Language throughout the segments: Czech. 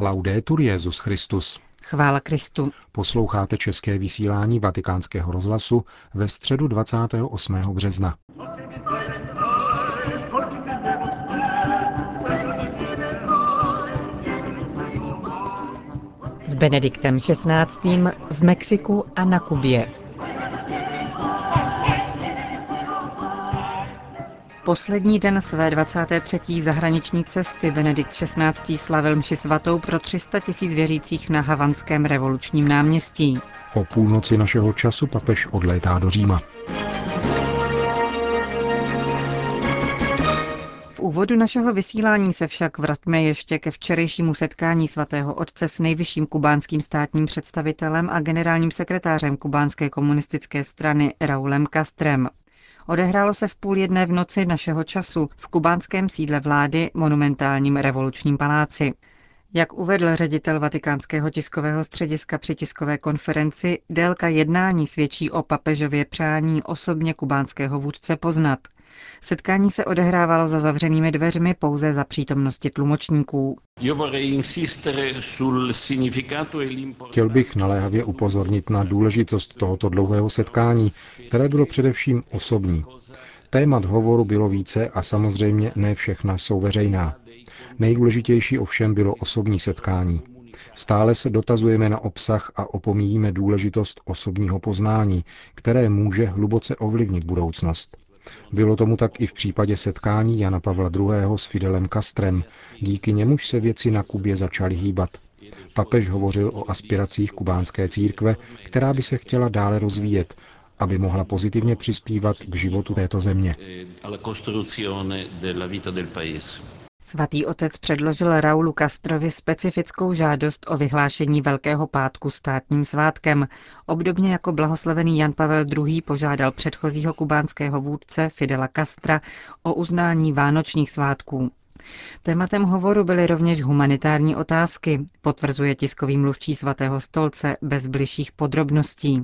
Laudetur Jezus Christus. Chvála Kristu. Posloucháte české vysílání Vatikánského rozhlasu ve středu 28. března. S Benediktem XVI. v Mexiku a na Kubě. Poslední den své 23. zahraniční cesty Benedikt XVI. slavil mši svatou pro 300 tisíc věřících na Havanském revolučním náměstí. O půlnoci našeho času papež odlétá do Říma. V úvodu našeho vysílání se však vraťme ještě ke včerejšímu setkání svatého otce s nejvyšším kubánským státním představitelem a generálním sekretářem kubánské komunistické strany Raulem Castrem. Odehrálo se v půl jedné v noci našeho času v kubánském sídle vlády monumentálním revolučním paláci. Jak uvedl ředitel vatikánského tiskového střediska při tiskové konferenci, délka jednání svědčí o papežově přání osobně kubánského vůdce poznat. Setkání se odehrávalo za zavřenými dveřmi pouze za přítomnosti tlumočníků. Chtěl bych naléhavě upozornit na důležitost tohoto dlouhého setkání, které bylo především osobní. Témat hovoru bylo více a samozřejmě ne všechna jsou veřejná. Nejdůležitější ovšem bylo osobní setkání. Stále se dotazujeme na obsah a opomíjíme důležitost osobního poznání, které může hluboce ovlivnit budoucnost. Bylo tomu tak i v případě setkání Jana Pavla II. s Fidelem Castrem, díky němuž se věci na Kubě začaly hýbat. Papež hovořil o aspiracích kubánské církve, která by se chtěla dále rozvíjet, aby mohla pozitivně přispívat k životu této země. Svatý otec předložil Raulu Castrovi specifickou žádost o vyhlášení Velkého pátku státním svátkem, obdobně jako blahoslavený Jan Pavel II. požádal předchozího kubánského vůdce Fidela Castra o uznání vánočních svátků. Tématem hovoru byly rovněž humanitární otázky, potvrzuje tiskový mluvčí svatého stolce bez bližších podrobností.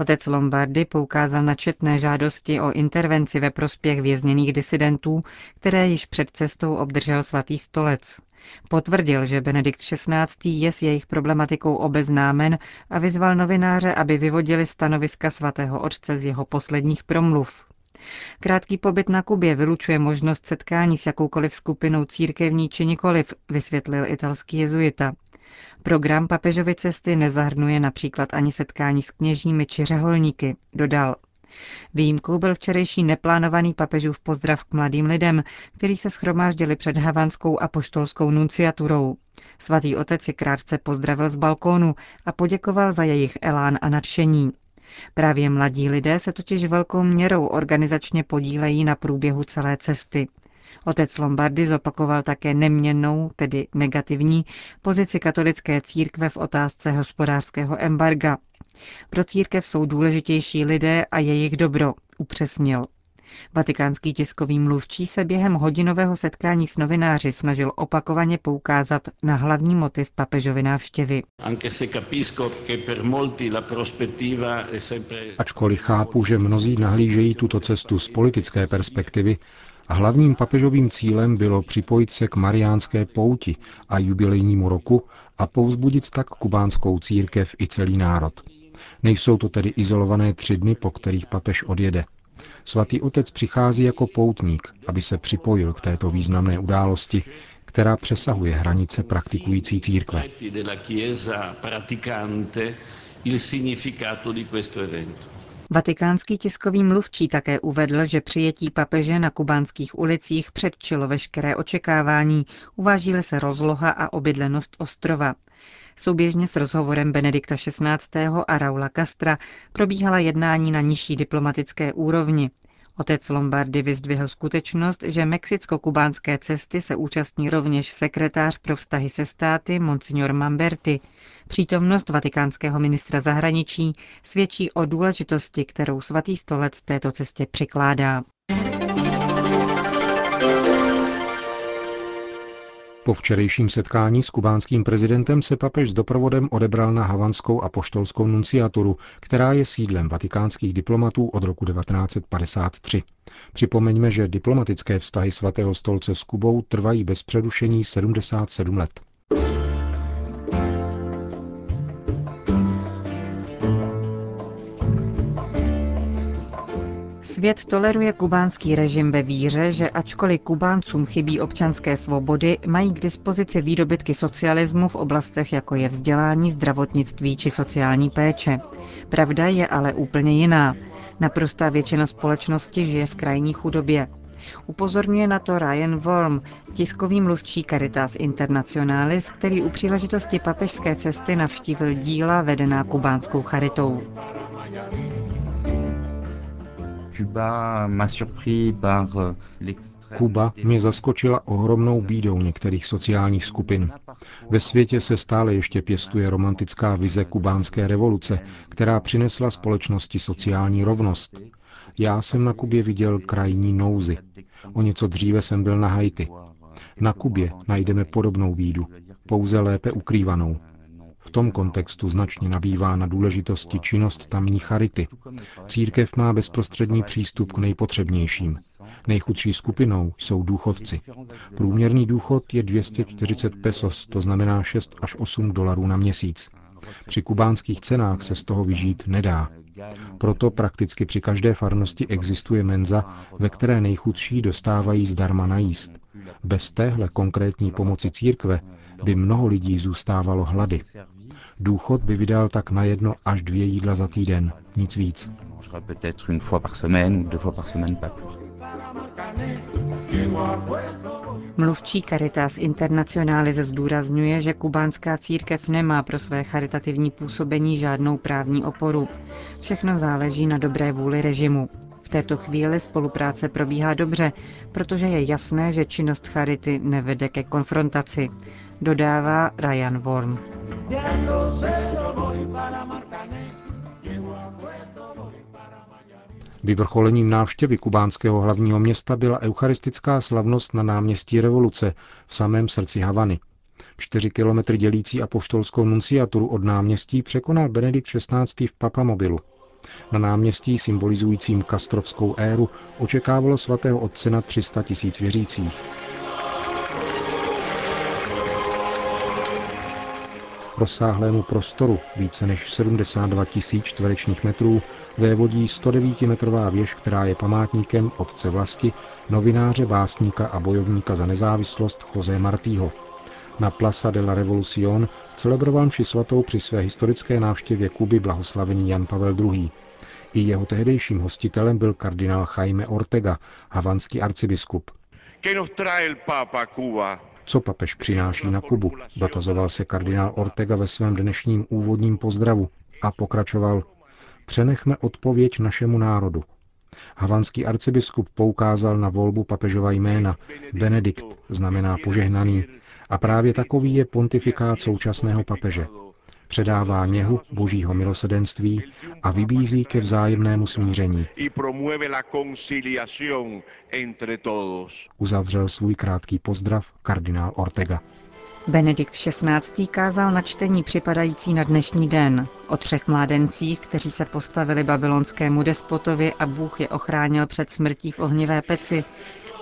Otec Lombardy poukázal na četné žádosti o intervenci ve prospěch vězněných disidentů, které již před cestou obdržel svatý stolec. Potvrdil, že Benedikt XVI. je s jejich problematikou obeznámen a vyzval novináře, aby vyvodili stanoviska svatého otce z jeho posledních promluv. Krátký pobyt na Kubě vylučuje možnost setkání s jakoukoliv skupinou církevní či nikoliv, vysvětlil italský jezuita. Program papežovy cesty nezahrnuje například ani setkání s kněžími či řeholníky, dodal. Výjimkou byl včerejší neplánovaný papežův pozdrav k mladým lidem, kteří se schromáždili před havanskou a poštolskou nunciaturou. Svatý otec je krátce pozdravil z balkónu a poděkoval za jejich elán a nadšení. Právě mladí lidé se totiž velkou měrou organizačně podílejí na průběhu celé cesty. Otec Lombardy zopakoval také neměnnou, tedy negativní, pozici katolické církve v otázce hospodářského embarga. Pro církev jsou důležitější lidé a jejich dobro, upřesnil. Vatikánský tiskový mluvčí se během hodinového setkání s novináři snažil opakovaně poukázat na hlavní motiv papežovy návštěvy. Ačkoliv chápu, že mnozí nahlížejí tuto cestu z politické perspektivy, a hlavním papežovým cílem bylo připojit se k mariánské pouti a jubilejnímu roku a povzbudit tak kubánskou církev i celý národ. Nejsou to tedy izolované tři dny, po kterých papež odjede. Svatý otec přichází jako poutník, aby se připojil k této významné události, která přesahuje hranice praktikující církve. Vatikánský tiskový mluvčí také uvedl, že přijetí papeže na kubánských ulicích předčilo veškeré očekávání, uváží se rozloha a obydlenost ostrova. Souběžně s rozhovorem Benedikta XVI. a Raula Castra probíhala jednání na nižší diplomatické úrovni. Otec Lombardy vyzdvihl skutečnost, že mexicko-kubánské cesty se účastní rovněž sekretář pro vztahy se státy Monsignor Mamberti. Přítomnost vatikánského ministra zahraničí svědčí o důležitosti, kterou svatý stolec této cestě přikládá. Po včerejším setkání s kubánským prezidentem se papež s doprovodem odebral na havanskou a poštolskou nunciaturu, která je sídlem vatikánských diplomatů od roku 1953. Připomeňme, že diplomatické vztahy svatého stolce s Kubou trvají bez přerušení 77 let. Svět toleruje kubánský režim ve víře, že ačkoliv Kubáncům chybí občanské svobody, mají k dispozici výdobytky socialismu v oblastech jako je vzdělání, zdravotnictví či sociální péče. Pravda je ale úplně jiná. Naprostá většina společnosti žije v krajní chudobě. Upozorňuje na to Ryan Worm, tiskový mluvčí Caritas Internationalis, který u příležitosti papežské cesty navštívil díla vedená kubánskou charitou. Kuba mě zaskočila ohromnou bídou některých sociálních skupin. Ve světě se stále ještě pěstuje romantická vize kubánské revoluce, která přinesla společnosti sociální rovnost. Já jsem na Kubě viděl krajní nouzy. O něco dříve jsem byl na Haiti. Na Kubě najdeme podobnou bídu, pouze lépe ukrývanou. V tom kontextu značně nabývá na důležitosti činnost tamní charity. Církev má bezprostřední přístup k nejpotřebnějším. Nejchudší skupinou jsou důchodci. Průměrný důchod je 240 pesos, to znamená 6 až 8 dolarů na měsíc. Při kubánských cenách se z toho vyžít nedá. Proto prakticky při každé farnosti existuje menza, ve které nejchudší dostávají zdarma najíst. Bez téhle konkrétní pomoci církve by mnoho lidí zůstávalo hlady. Důchod by vydal tak na jedno až dvě jídla za týden, nic víc. Mluvčí Caritas Internationalis zdůrazňuje, že kubánská církev nemá pro své charitativní působení žádnou právní oporu. Všechno záleží na dobré vůli režimu. Této chvíli spolupráce probíhá dobře, protože je jasné, že činnost charity nevede ke konfrontaci, dodává Ryan Worm. Vyvrcholením návštěvy kubánského hlavního města byla eucharistická slavnost na náměstí revoluce v samém srdci Havany. Čtyři kilometry dělící apoštolskou nunciaturu od náměstí překonal Benedikt XVI. v Papamobilu. Na náměstí symbolizujícím kastrovskou éru očekávalo svatého otce na 300 tisíc věřících. Rozsáhlému prostoru více než 72 tisíc čtverečních metrů vévodí 109-metrová věž, která je památníkem otce vlasti, novináře, básníka a bojovníka za nezávislost José Martího. Na Plaza de la Revolución celebroval mši svatou při své historické návštěvě Kuby blahoslavený Jan Pavel II. I jeho tehdejším hostitelem byl kardinál Jaime Ortega, havanský arcibiskup. Co papež přináší na Kubu? Dotazoval se kardinál Ortega ve svém dnešním úvodním pozdravu a pokračoval. Přenechme odpověď našemu národu. Havanský arcibiskup poukázal na volbu papežova jména. Benedikt znamená požehnaný a právě takový je pontifikát současného papeže. Předává něhu božího milosedenství a vybízí ke vzájemnému smíření. Uzavřel svůj krátký pozdrav kardinál Ortega. Benedikt XVI. kázal na čtení připadající na dnešní den o třech mládencích, kteří se postavili babylonskému despotovi a Bůh je ochránil před smrtí v ohnivé peci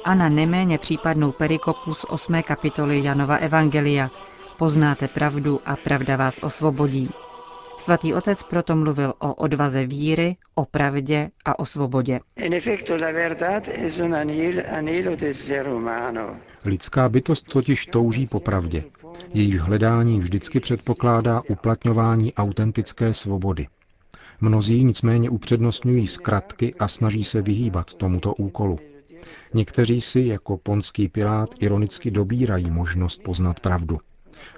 a na neméně případnou perikopu z 8. kapitoly Janova Evangelia. Poznáte pravdu a pravda vás osvobodí. Svatý otec proto mluvil o odvaze víry, o pravdě a o svobodě. Lidská bytost totiž touží po pravdě. Jejíž hledání vždycky předpokládá uplatňování autentické svobody. Mnozí nicméně upřednostňují zkratky a snaží se vyhýbat tomuto úkolu. Někteří si, jako ponský pilát, ironicky dobírají možnost poznat pravdu.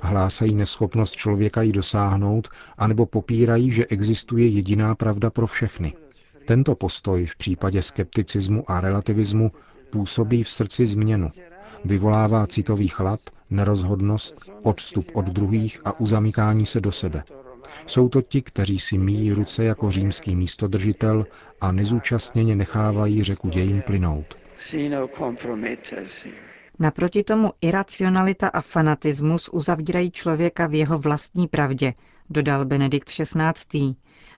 Hlásají neschopnost člověka ji dosáhnout, anebo popírají, že existuje jediná pravda pro všechny. Tento postoj v případě skepticismu a relativismu působí v srdci změnu. Vyvolává citový chlad, nerozhodnost, odstup od druhých a uzamykání se do sebe. Jsou to ti, kteří si míjí ruce jako římský místodržitel a nezúčastněně nechávají řeku dějin plynout. Naproti tomu iracionalita a fanatismus uzavírají člověka v jeho vlastní pravdě, dodal Benedikt XVI.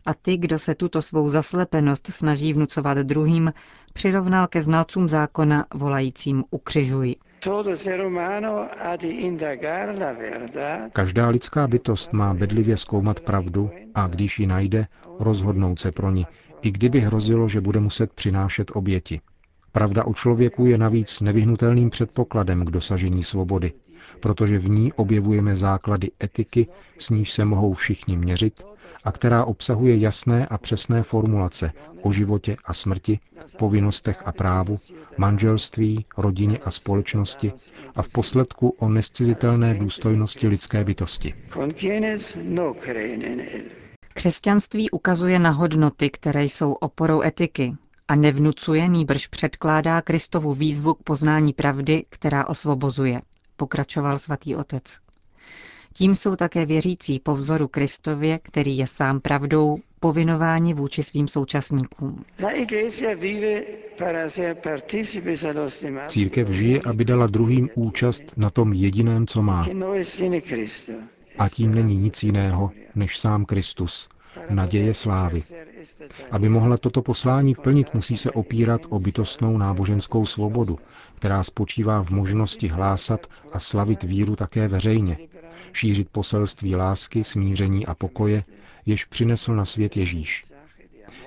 A ty, kdo se tuto svou zaslepenost snaží vnucovat druhým, přirovnal ke znalcům zákona volajícím ukřižuj. Každá lidská bytost má bedlivě zkoumat pravdu a když ji najde, rozhodnout se pro ní, i kdyby hrozilo, že bude muset přinášet oběti. Pravda o člověku je navíc nevyhnutelným předpokladem k dosažení svobody, protože v ní objevujeme základy etiky, s níž se mohou všichni měřit a která obsahuje jasné a přesné formulace o životě a smrti, povinnostech a právu, manželství, rodině a společnosti a v posledku o nescizitelné důstojnosti lidské bytosti. Křesťanství ukazuje na hodnoty, které jsou oporou etiky a nevnucuje, nýbrž předkládá Kristovu výzvu k poznání pravdy, která osvobozuje, pokračoval svatý otec. Tím jsou také věřící po vzoru Kristově, který je sám pravdou, povinováni vůči svým současníkům. Církev žije, aby dala druhým účast na tom jediném, co má. A tím není nic jiného, než sám Kristus, naděje slávy. Aby mohla toto poslání plnit, musí se opírat o bytostnou náboženskou svobodu, která spočívá v možnosti hlásat a slavit víru také veřejně, šířit poselství lásky, smíření a pokoje, jež přinesl na svět Ježíš.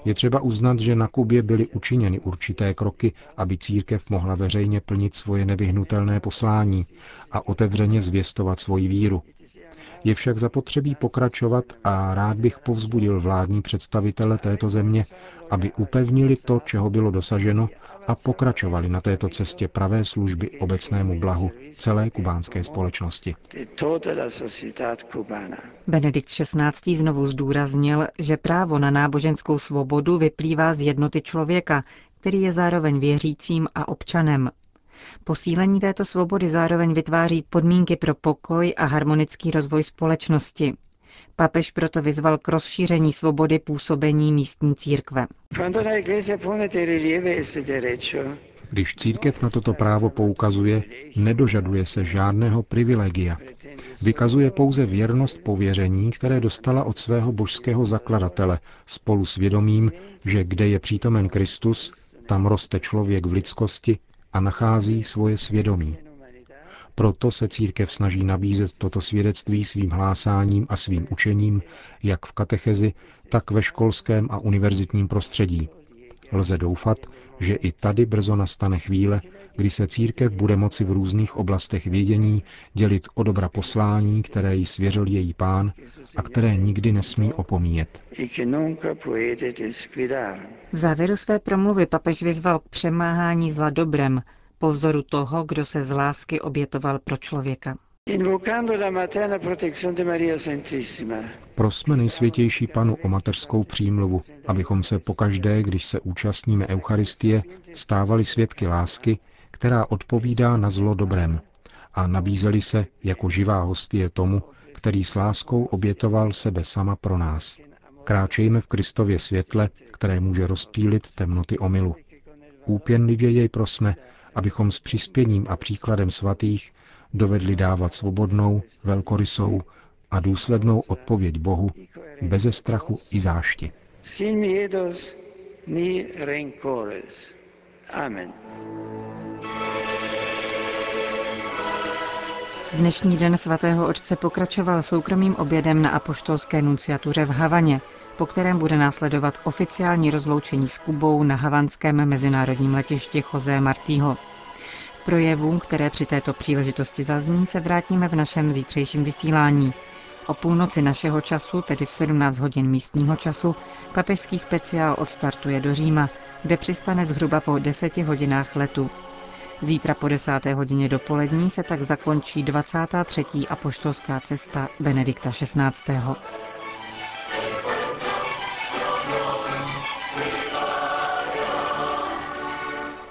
Je třeba uznat, že na Kubě byly učiněny určité kroky, aby církev mohla veřejně plnit svoje nevyhnutelné poslání a otevřeně zvěstovat svoji víru. Je však zapotřebí pokračovat a rád bych povzbudil vládní představitele této země, aby upevnili to, čeho bylo dosaženo a pokračovali na této cestě pravé služby obecnému blahu celé kubánské společnosti. Benedikt XVI. znovu zdůraznil, že právo na náboženskou svobodu vyplývá z jednoty člověka, který je zároveň věřícím a občanem. Posílení této svobody zároveň vytváří podmínky pro pokoj a harmonický rozvoj společnosti. Papež proto vyzval k rozšíření svobody působení místní církve. Když církev na toto právo poukazuje, nedožaduje se žádného privilegia. Vykazuje pouze věrnost pověření, které dostala od svého božského zakladatele, spolu s vědomím, že kde je přítomen Kristus, tam roste člověk v lidskosti a nachází svoje svědomí. Proto se církev snaží nabízet toto svědectví svým hlásáním a svým učením, jak v katechezi, tak ve školském a univerzitním prostředí. Lze doufat, že i tady brzo nastane chvíle, kdy se církev bude moci v různých oblastech vědění dělit o dobra poslání, které jí svěřil její pán a které nikdy nesmí opomíjet. V závěru své promluvy papež vyzval k přemáhání zla dobrem, po vzoru toho, kdo se z lásky obětoval pro člověka. Prosme nejsvětější panu o mateřskou přímluvu, abychom se pokaždé, když se účastníme Eucharistie, stávali svědky lásky, která odpovídá na zlo dobrem a nabízeli se jako živá hostie tomu, který s láskou obětoval sebe sama pro nás. Kráčejme v Kristově světle, které může rozptýlit temnoty omylu. Úpěnlivě jej prosme, abychom s přispěním a příkladem svatých dovedli dávat svobodnou, velkorysou a důslednou odpověď Bohu, beze strachu i zášti. Sin miedos ni rencores. Amen. Dnešní den svatého otce pokračoval soukromým obědem na apoštolské nunciatuře v Havaně, po kterém bude následovat oficiální rozloučení s Kubou na havanském mezinárodním letišti José Martího. V projevům, které při této příležitosti zazní, se vrátíme v našem zítřejším vysílání. O půlnoci našeho času, tedy v 17 hodin místního času, papežský speciál odstartuje do Říma, kde přistane zhruba po 10 hodinách letu. Zítra po desáté hodině dopolední se tak zakončí 23. apoštolská cesta Benedikta XVI.